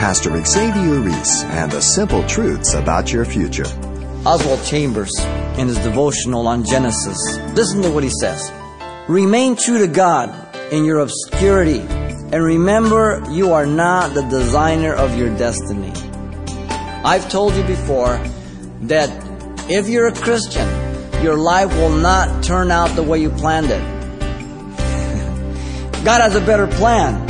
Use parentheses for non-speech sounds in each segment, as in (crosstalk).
Pastor Xavier Reese and the simple truths about your future. Oswald Chambers, in his devotional on Genesis, listen to what he says Remain true to God in your obscurity, and remember you are not the designer of your destiny. I've told you before that if you're a Christian, your life will not turn out the way you planned it. (laughs) God has a better plan.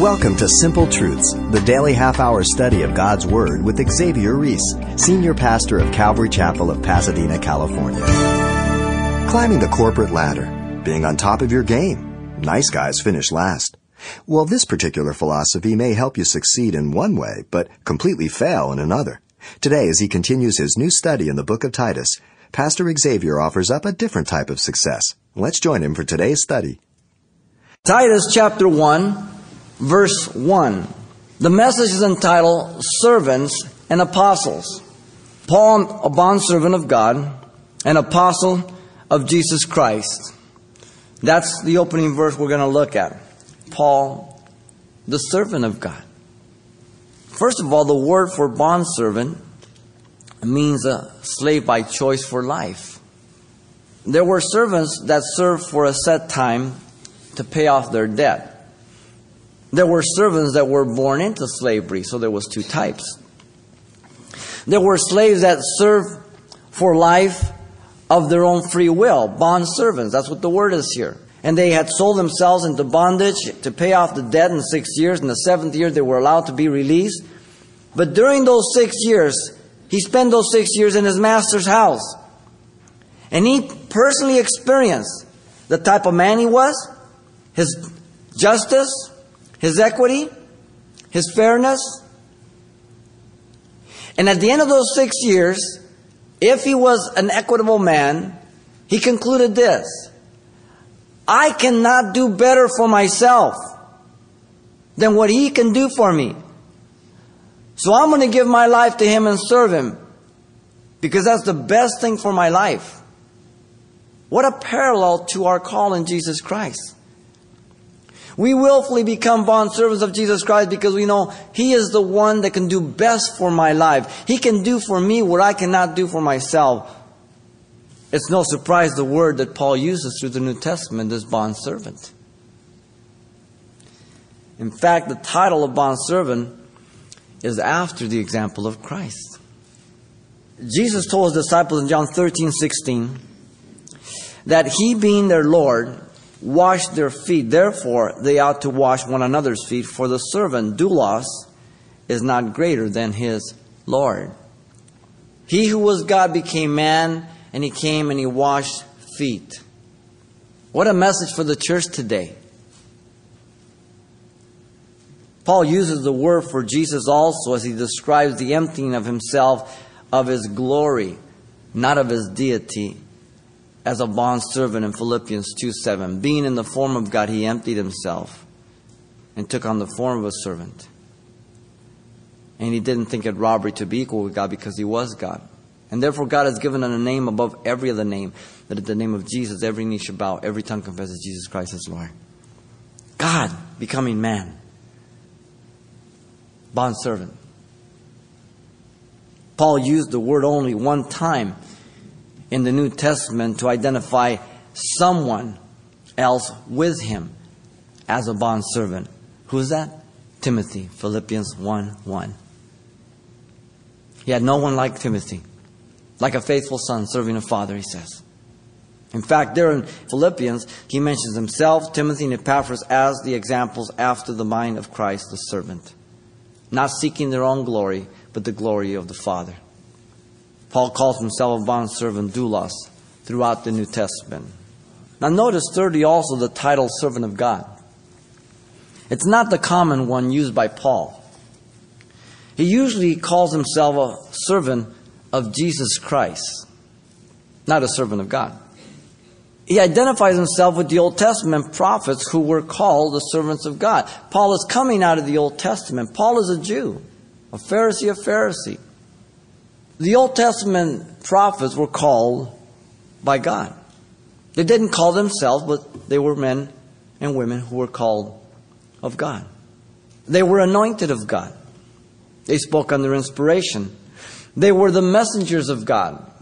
Welcome to Simple Truths, the daily half hour study of God's Word with Xavier Reese, Senior Pastor of Calvary Chapel of Pasadena, California. Climbing the corporate ladder, being on top of your game. Nice guys finish last. Well, this particular philosophy may help you succeed in one way, but completely fail in another. Today, as he continues his new study in the book of Titus, Pastor Xavier offers up a different type of success. Let's join him for today's study. Titus chapter 1, verse 1. The message is entitled Servants and Apostles. Paul, a bondservant of God, an apostle of Jesus Christ. That's the opening verse we're going to look at. Paul, the servant of God. First of all, the word for bondservant means a slave by choice for life. There were servants that served for a set time to pay off their debt. There were servants that were born into slavery, so there was two types. There were slaves that served for life of their own free will, bond servants. That's what the word is here. And they had sold themselves into bondage to pay off the debt in six years. In the seventh year, they were allowed to be released. But during those six years, he spent those six years in his master's house. And he personally experienced the type of man he was, his justice, his equity, his fairness. And at the end of those six years, if he was an equitable man, he concluded this I cannot do better for myself than what he can do for me. So I'm going to give my life to him and serve him because that's the best thing for my life. What a parallel to our call in Jesus Christ. We willfully become bond servants of Jesus Christ because we know He is the one that can do best for my life. He can do for me what I cannot do for myself. It's no surprise the word that Paul uses through the New Testament is bond servant. In fact, the title of bond servant is after the example of Christ. Jesus told his disciples in John 13, 16, that he being their Lord wash their feet. Therefore, they ought to wash one another's feet, for the servant, doulos, is not greater than his Lord. He who was God became man, and he came and he washed feet. What a message for the church today. Paul uses the word for Jesus also as he describes the emptying of himself of his glory, not of his deity as a bond servant in Philippians 2 7. Being in the form of God, he emptied himself and took on the form of a servant. And he didn't think it robbery to be equal with God because he was God. And therefore, God has given him a name above every other name, that at the name of Jesus, every knee shall bow, every tongue confesses Jesus Christ is Lord. God becoming man, bond servant. Paul used the word only one time in the New Testament to identify someone else with him as a bond servant. Who's that? Timothy, Philippians 1 1. He had no one like Timothy, like a faithful son serving a father, he says. In fact, there in Philippians, he mentions himself, Timothy, and Epaphras as the examples after the mind of Christ the servant, not seeking their own glory, but the glory of the Father. Paul calls himself a bondservant doulos throughout the New Testament. Now notice thirdly also the title servant of God. It's not the common one used by Paul. He usually calls himself a servant of Jesus Christ, not a servant of God. He identifies himself with the Old Testament prophets who were called the servants of God. Paul is coming out of the Old Testament. Paul is a Jew, a Pharisee of Pharisee. The Old Testament prophets were called by God. They didn't call themselves, but they were men and women who were called of God. They were anointed of God. They spoke under inspiration. They were the messengers of God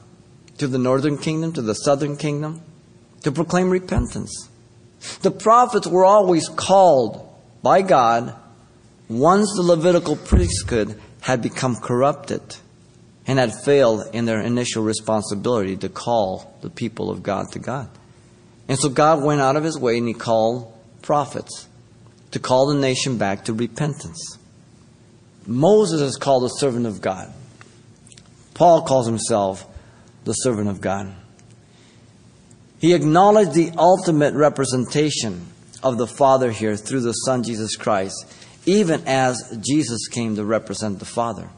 to the northern kingdom, to the southern kingdom, to proclaim repentance. The prophets were always called by God once the Levitical priesthood had become corrupted and had failed in their initial responsibility to call the people of God to God. And so God went out of his way and he called prophets to call the nation back to repentance. Moses is called the servant of God. Paul calls himself the servant of God. He acknowledged the ultimate representation of the Father here through the Son Jesus Christ, even as Jesus came to represent the Father.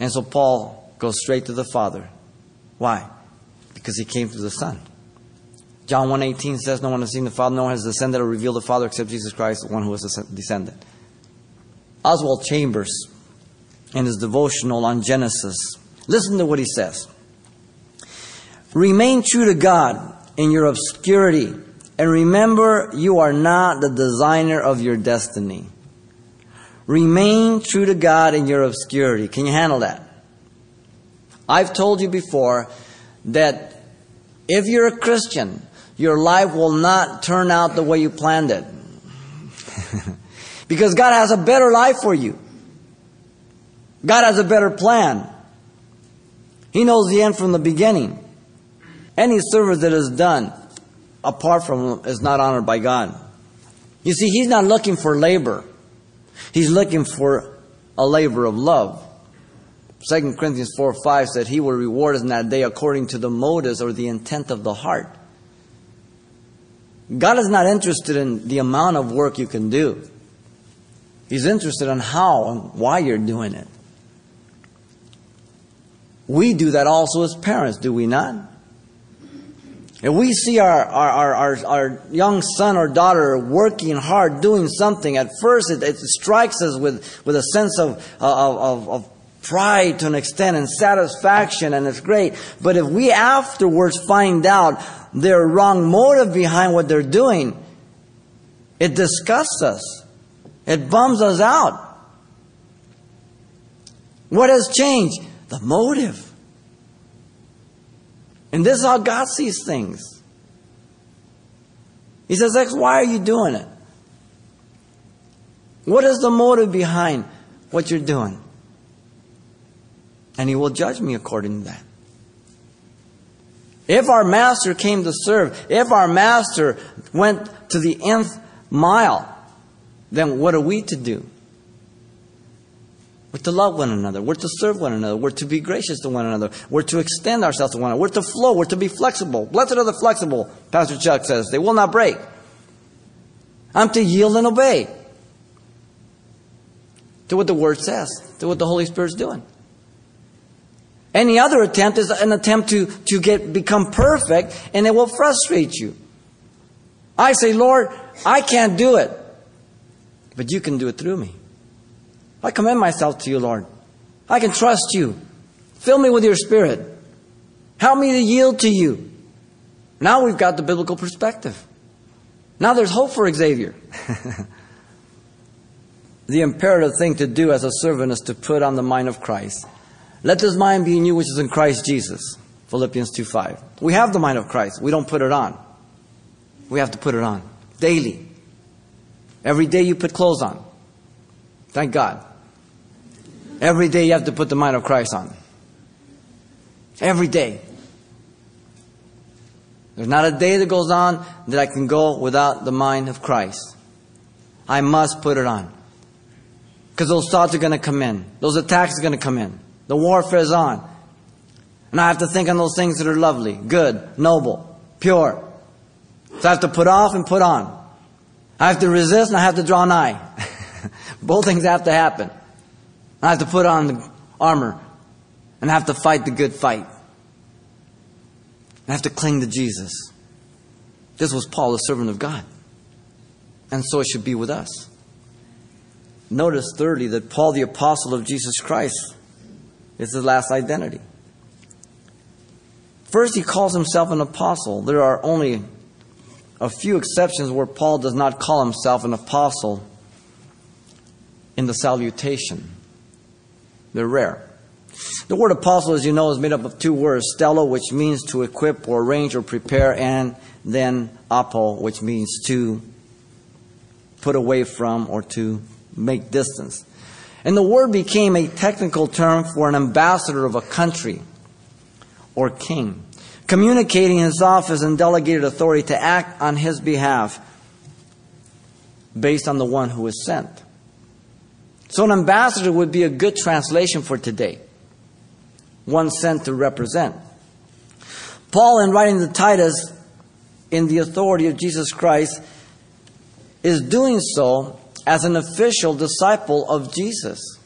And so Paul goes straight to the Father. Why? Because he came through the Son. John 1.18 says, No one has seen the Father, no one has descended or revealed the Father except Jesus Christ, the one who has descended. Oswald Chambers, in his devotional on Genesis, listen to what he says. Remain true to God in your obscurity, and remember you are not the designer of your destiny. Remain true to God in your obscurity. Can you handle that? I've told you before that if you're a Christian, your life will not turn out the way you planned it. (laughs) because God has a better life for you. God has a better plan. He knows the end from the beginning. Any service that is done apart from him is not honored by God. You see, He's not looking for labor. He's looking for a labor of love. 2 Corinthians 4 5 said, He will reward us in that day according to the motives or the intent of the heart. God is not interested in the amount of work you can do. He's interested in how and why you're doing it. We do that also as parents, do we not? If we see our, our, our, our, young son or daughter working hard, doing something, at first it, it strikes us with, with a sense of, of, of pride to an extent and satisfaction, and it's great. But if we afterwards find out their wrong motive behind what they're doing, it disgusts us. It bums us out. What has changed? The motive. And this is how God sees things. He says, X, why are you doing it? What is the motive behind what you're doing? And He will judge me according to that. If our master came to serve, if our master went to the nth mile, then what are we to do? We're to love one another. We're to serve one another. We're to be gracious to one another. We're to extend ourselves to one another. We're to flow. We're to be flexible. Blessed are the flexible, Pastor Chuck says. They will not break. I'm to yield and obey to what the Word says, to what the Holy Spirit's doing. Any other attempt is an attempt to, to get become perfect, and it will frustrate you. I say, Lord, I can't do it, but you can do it through me. I commend myself to you, Lord. I can trust you. Fill me with your spirit. Help me to yield to you. Now we've got the biblical perspective. Now there's hope for Xavier. (laughs) the imperative thing to do as a servant is to put on the mind of Christ. Let this mind be in you which is in Christ Jesus. Philippians 2 5. We have the mind of Christ. We don't put it on. We have to put it on daily. Every day you put clothes on. Thank God. Every day you have to put the mind of Christ on. Every day. There's not a day that goes on that I can go without the mind of Christ. I must put it on. Because those thoughts are going to come in. Those attacks are going to come in. The warfare is on. And I have to think on those things that are lovely, good, noble, pure. So I have to put off and put on. I have to resist and I have to draw nigh. (laughs) Both things have to happen. I have to put on the armor and I have to fight the good fight. I have to cling to Jesus. This was Paul, the servant of God. And so it should be with us. Notice, thirdly, that Paul, the apostle of Jesus Christ, is his last identity. First, he calls himself an apostle. There are only a few exceptions where Paul does not call himself an apostle in the salutation. They're rare. The word apostle, as you know, is made up of two words stella, which means to equip or arrange or prepare, and then apo, which means to put away from or to make distance. And the word became a technical term for an ambassador of a country or king, communicating his office and delegated authority to act on his behalf based on the one who is sent. So, an ambassador would be a good translation for today, one sent to represent. Paul, in writing to Titus in the authority of Jesus Christ, is doing so as an official disciple of Jesus.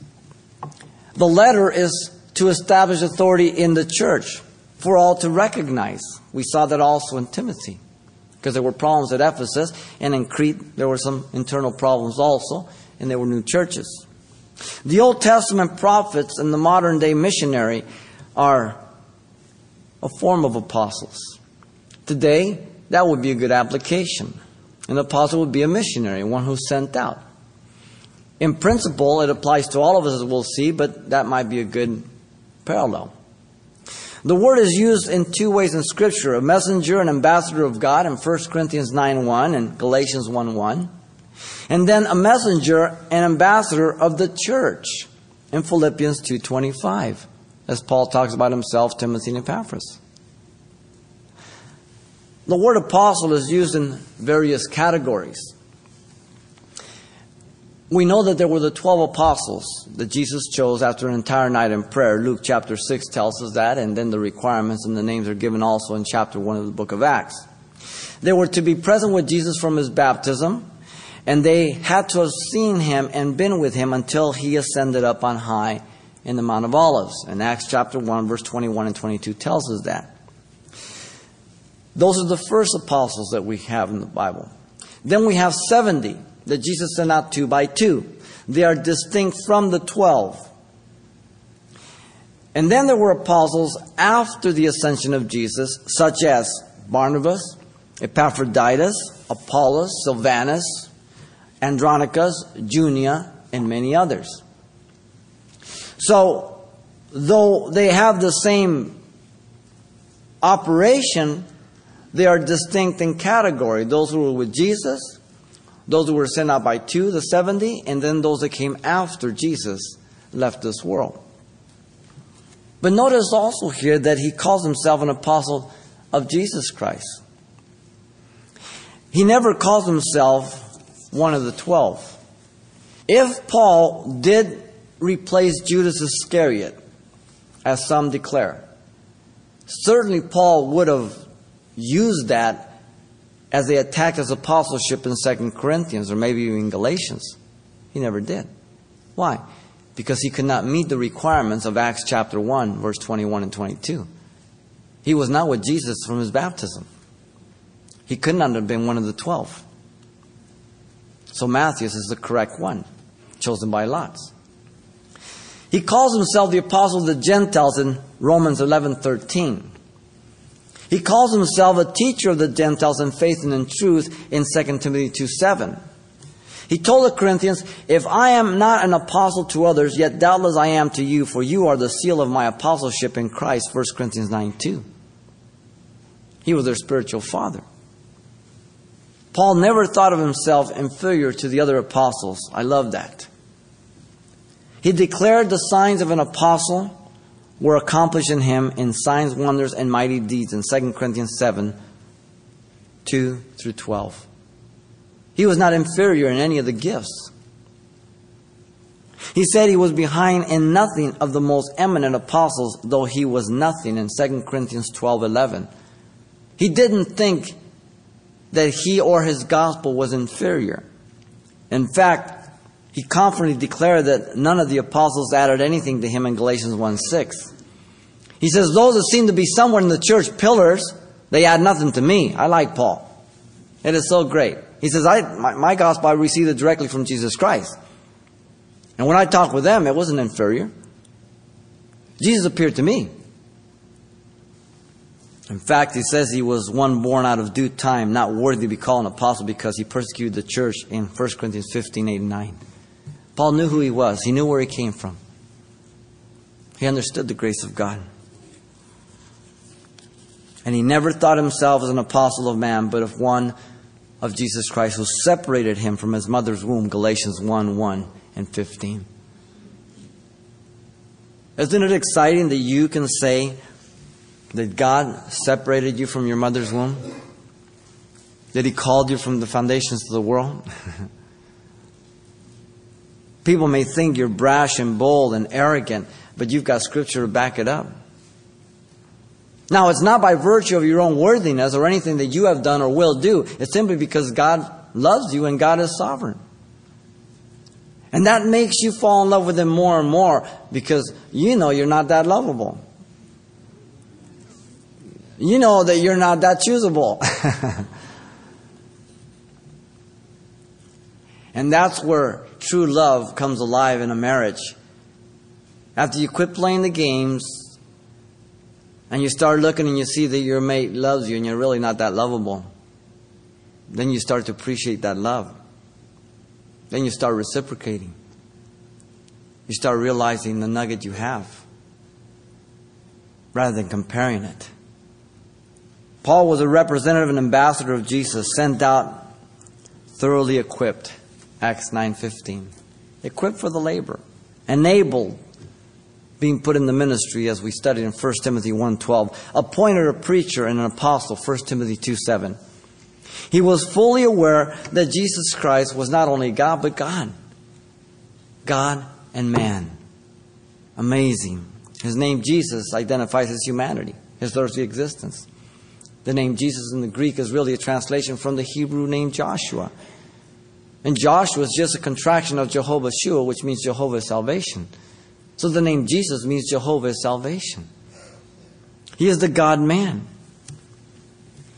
The letter is to establish authority in the church for all to recognize. We saw that also in Timothy, because there were problems at Ephesus, and in Crete there were some internal problems also, and there were new churches. The Old Testament prophets and the modern day missionary are a form of apostles. Today, that would be a good application. An apostle would be a missionary, one who's sent out. In principle, it applies to all of us, as we'll see, but that might be a good parallel. The word is used in two ways in Scripture a messenger, an ambassador of God in 1 Corinthians 9 1 and Galatians 1 1. And then a messenger and ambassador of the church in Philippians 2.25, as Paul talks about himself, Timothy, and Epaphras. The word apostle is used in various categories. We know that there were the 12 apostles that Jesus chose after an entire night in prayer. Luke chapter 6 tells us that, and then the requirements and the names are given also in chapter 1 of the book of Acts. They were to be present with Jesus from his baptism, and they had to have seen him and been with him until he ascended up on high in the Mount of Olives. And Acts chapter 1, verse 21 and 22 tells us that. Those are the first apostles that we have in the Bible. Then we have 70 that Jesus sent out two by two. They are distinct from the 12. And then there were apostles after the ascension of Jesus, such as Barnabas, Epaphroditus, Apollos, Silvanus, Andronicus, Junia, and many others. So, though they have the same operation, they are distinct in category. Those who were with Jesus, those who were sent out by two, the 70, and then those that came after Jesus left this world. But notice also here that he calls himself an apostle of Jesus Christ. He never calls himself one of the twelve. If Paul did replace Judas Iscariot, as some declare, certainly Paul would have used that as they attacked his apostleship in 2 Corinthians or maybe even Galatians. He never did. Why? Because he could not meet the requirements of Acts chapter 1, verse 21 and 22. He was not with Jesus from his baptism. He could not have been one of the twelve. So Matthias is the correct one, chosen by lots. He calls himself the apostle of the Gentiles in Romans 11:13. He calls himself a teacher of the Gentiles in faith and in truth in 2 Timothy 2:7. He told the Corinthians, If I am not an apostle to others, yet doubtless I am to you, for you are the seal of my apostleship in Christ, 1 Corinthians 9 2. He was their spiritual father. Paul never thought of himself inferior to the other apostles. I love that. He declared the signs of an apostle were accomplished in him in signs, wonders, and mighty deeds in 2 Corinthians 7 2 through 12. He was not inferior in any of the gifts. He said he was behind in nothing of the most eminent apostles, though he was nothing in 2 Corinthians 12 11. He didn't think that he or his gospel was inferior. In fact, he confidently declared that none of the apostles added anything to him in Galatians 1 6. He says, Those that seem to be somewhere in the church pillars, they add nothing to me. I like Paul. It is so great. He says, I, my, my gospel, I received it directly from Jesus Christ. And when I talked with them, it wasn't inferior. Jesus appeared to me. In fact, he says he was one born out of due time, not worthy to be called an apostle because he persecuted the church in 1 Corinthians 15 8 and 9. Paul knew who he was, he knew where he came from. He understood the grace of God. And he never thought himself as an apostle of man, but of one of Jesus Christ who separated him from his mother's womb, Galatians 1 1 and 15. Isn't it exciting that you can say that God separated you from your mother's womb? That He called you from the foundations of the world? (laughs) People may think you're brash and bold and arrogant, but you've got scripture to back it up. Now, it's not by virtue of your own worthiness or anything that you have done or will do. It's simply because God loves you and God is sovereign. And that makes you fall in love with Him more and more because you know you're not that lovable. You know that you're not that choosable. (laughs) and that's where true love comes alive in a marriage. After you quit playing the games and you start looking and you see that your mate loves you and you're really not that lovable, then you start to appreciate that love. Then you start reciprocating. You start realizing the nugget you have rather than comparing it. Paul was a representative and ambassador of Jesus, sent out thoroughly equipped. Acts 9:15. Equipped for the labor, enabled being put in the ministry as we studied in 1 Timothy 1:12, appointed a preacher and an apostle 1 Timothy 2:7. He was fully aware that Jesus Christ was not only God but God. God and man. Amazing. His name Jesus identifies his humanity, his earthly existence. The name Jesus in the Greek is really a translation from the Hebrew name Joshua. And Joshua is just a contraction of Jehovah Shua, which means Jehovah is salvation. So the name Jesus means Jehovah is salvation. He is the God man.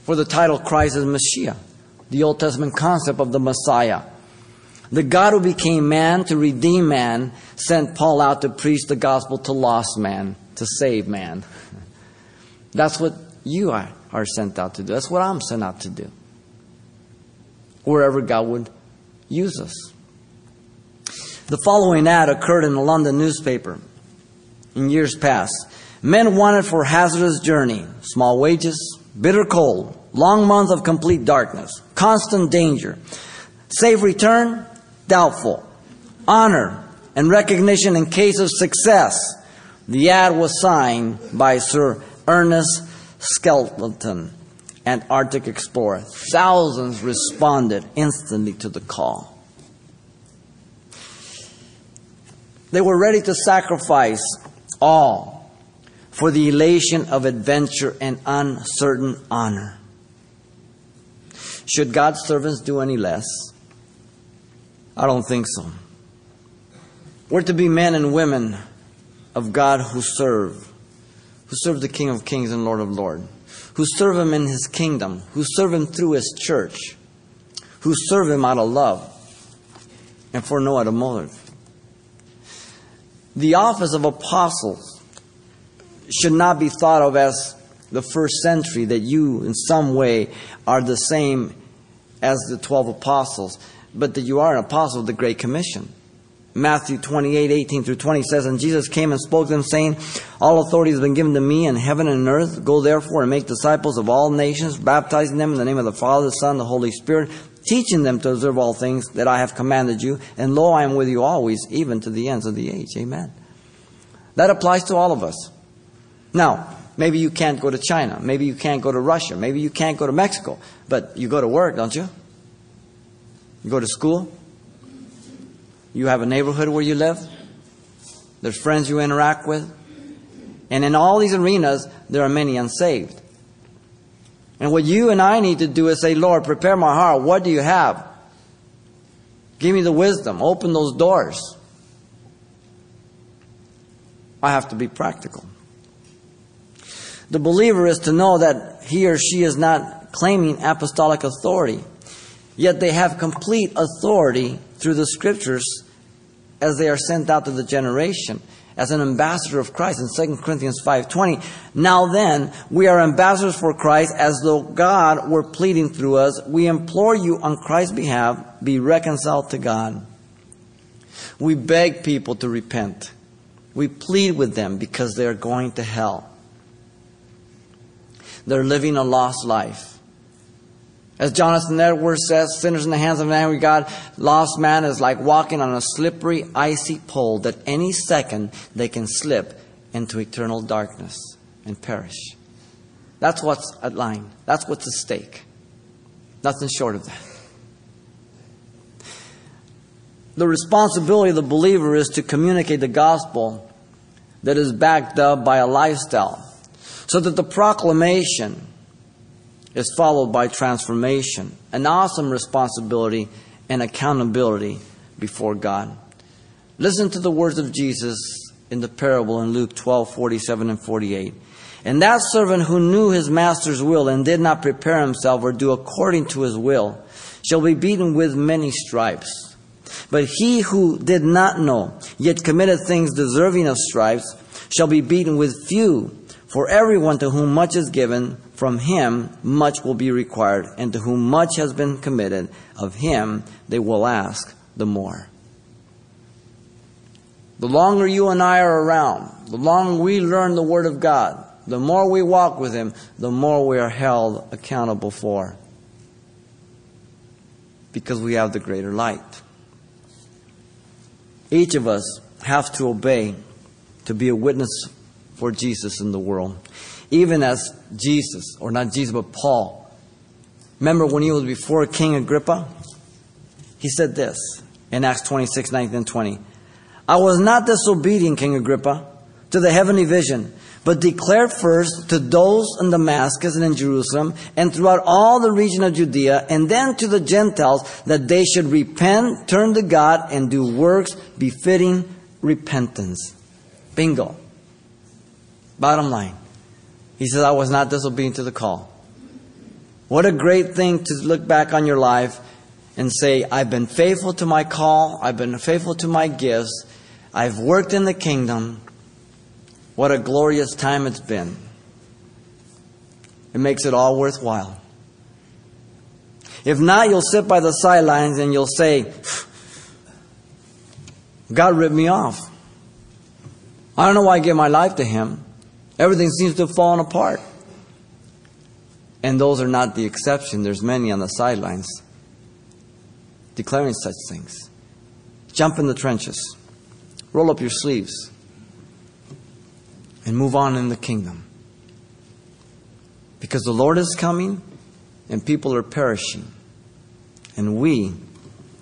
For the title Christ is Messiah, the Old Testament concept of the Messiah. The God who became man to redeem man sent Paul out to preach the gospel to lost man, to save man. (laughs) That's what you are, are sent out to do. That's what I'm sent out to do. Wherever God would use us. The following ad occurred in a London newspaper in years past. Men wanted for hazardous journey, small wages, bitter cold, long months of complete darkness, constant danger. Safe return, doubtful. Honor and recognition in case of success. The ad was signed by Sir Ernest Shackleton, an Arctic explorer. Thousands responded instantly to the call. They were ready to sacrifice all for the elation of adventure and uncertain honor. Should God's servants do any less? I don't think so. We're to be men and women of God who serve, who serve the King of Kings and Lord of Lords, who serve Him in His kingdom, who serve Him through His church, who serve Him out of love and for no other motive. The office of apostles should not be thought of as the first century, that you in some way are the same as the 12 apostles, but that you are an apostle of the Great Commission. Matthew 28, 18 through 20 says, And Jesus came and spoke to them, saying, All authority has been given to me in heaven and earth. Go therefore and make disciples of all nations, baptizing them in the name of the Father, the Son, and the Holy Spirit, teaching them to observe all things that I have commanded you. And lo, I am with you always, even to the ends of the age. Amen. That applies to all of us. Now, maybe you can't go to China. Maybe you can't go to Russia. Maybe you can't go to Mexico. But you go to work, don't you? You go to school. You have a neighborhood where you live. There's friends you interact with. And in all these arenas, there are many unsaved. And what you and I need to do is say, Lord, prepare my heart. What do you have? Give me the wisdom. Open those doors. I have to be practical. The believer is to know that he or she is not claiming apostolic authority, yet they have complete authority through the scriptures as they are sent out to the generation. as an ambassador of Christ in 2 Corinthians 5:20. Now then, we are ambassadors for Christ as though God were pleading through us. We implore you on Christ's behalf, be reconciled to God. We beg people to repent. We plead with them because they are going to hell. They're living a lost life. As Jonathan Edwards says, sinners in the hands of an angry God, lost man is like walking on a slippery, icy pole that any second they can slip into eternal darkness and perish. That's what's at line. That's what's at stake. Nothing short of that. The responsibility of the believer is to communicate the gospel that is backed up by a lifestyle so that the proclamation is followed by transformation, an awesome responsibility and accountability before God. Listen to the words of Jesus in the parable in Luke 12 47 and 48. And that servant who knew his master's will and did not prepare himself or do according to his will shall be beaten with many stripes. But he who did not know, yet committed things deserving of stripes, shall be beaten with few. For everyone to whom much is given, from him much will be required, and to whom much has been committed, of him they will ask the more. The longer you and I are around, the longer we learn the Word of God, the more we walk with Him, the more we are held accountable for. Because we have the greater light. Each of us have to obey to be a witness for Jesus in the world. Even as Jesus, or not Jesus, but Paul. Remember when he was before King Agrippa? He said this in Acts 26, 19 and 20. I was not disobedient, King Agrippa, to the heavenly vision, but declared first to those in Damascus and in Jerusalem and throughout all the region of Judea, and then to the Gentiles, that they should repent, turn to God, and do works befitting repentance. Bingo. Bottom line. He says, I was not disobedient to the call. What a great thing to look back on your life and say, I've been faithful to my call, I've been faithful to my gifts, I've worked in the kingdom. What a glorious time it's been. It makes it all worthwhile. If not, you'll sit by the sidelines and you'll say, God ripped me off. I don't know why I gave my life to Him. Everything seems to have fallen apart. And those are not the exception. There's many on the sidelines declaring such things. Jump in the trenches. Roll up your sleeves. And move on in the kingdom. Because the Lord is coming and people are perishing. And we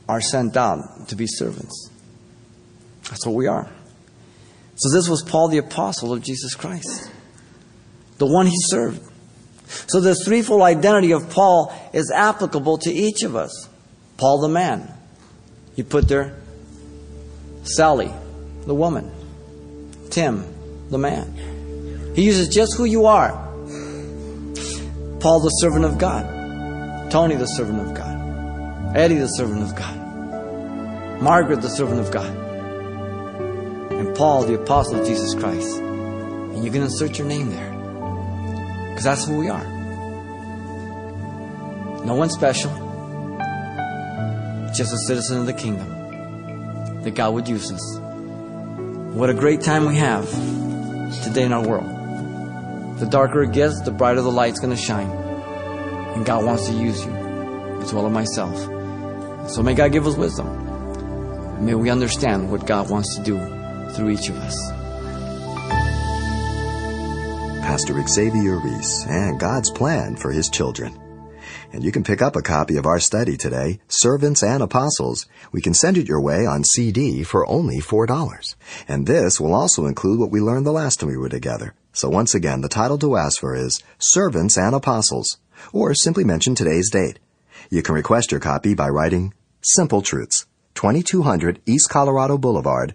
are sent out to be servants. That's what we are. So this was Paul the apostle of Jesus Christ, the one he served. So this threefold identity of Paul is applicable to each of us. Paul the man. You put there Sally, the woman. Tim, the man. He uses just who you are. Paul the servant of God. Tony the servant of God. Eddie the servant of God. Margaret the servant of God and Paul, the apostle of Jesus Christ. And you can insert your name there. Because that's who we are. No one special, just a citizen of the kingdom. That God would use us. What a great time we have today in our world. The darker it gets, the brighter the light's going to shine. And God wants to use you, as well as myself. So may God give us wisdom. May we understand what God wants to do through each of us. Pastor Xavier Reese and God's plan for his children. And you can pick up a copy of our study today, Servants and Apostles. We can send it your way on CD for only $4. And this will also include what we learned the last time we were together. So once again, the title to ask for is Servants and Apostles, or simply mention today's date. You can request your copy by writing Simple Truths, 2200 East Colorado Boulevard,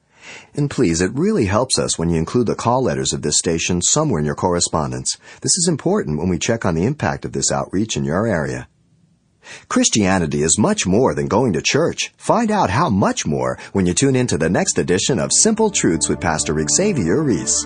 And please, it really helps us when you include the call letters of this station somewhere in your correspondence. This is important when we check on the impact of this outreach in your area. Christianity is much more than going to church. Find out how much more when you tune in to the next edition of Simple Truths with Pastor Xavier Reese.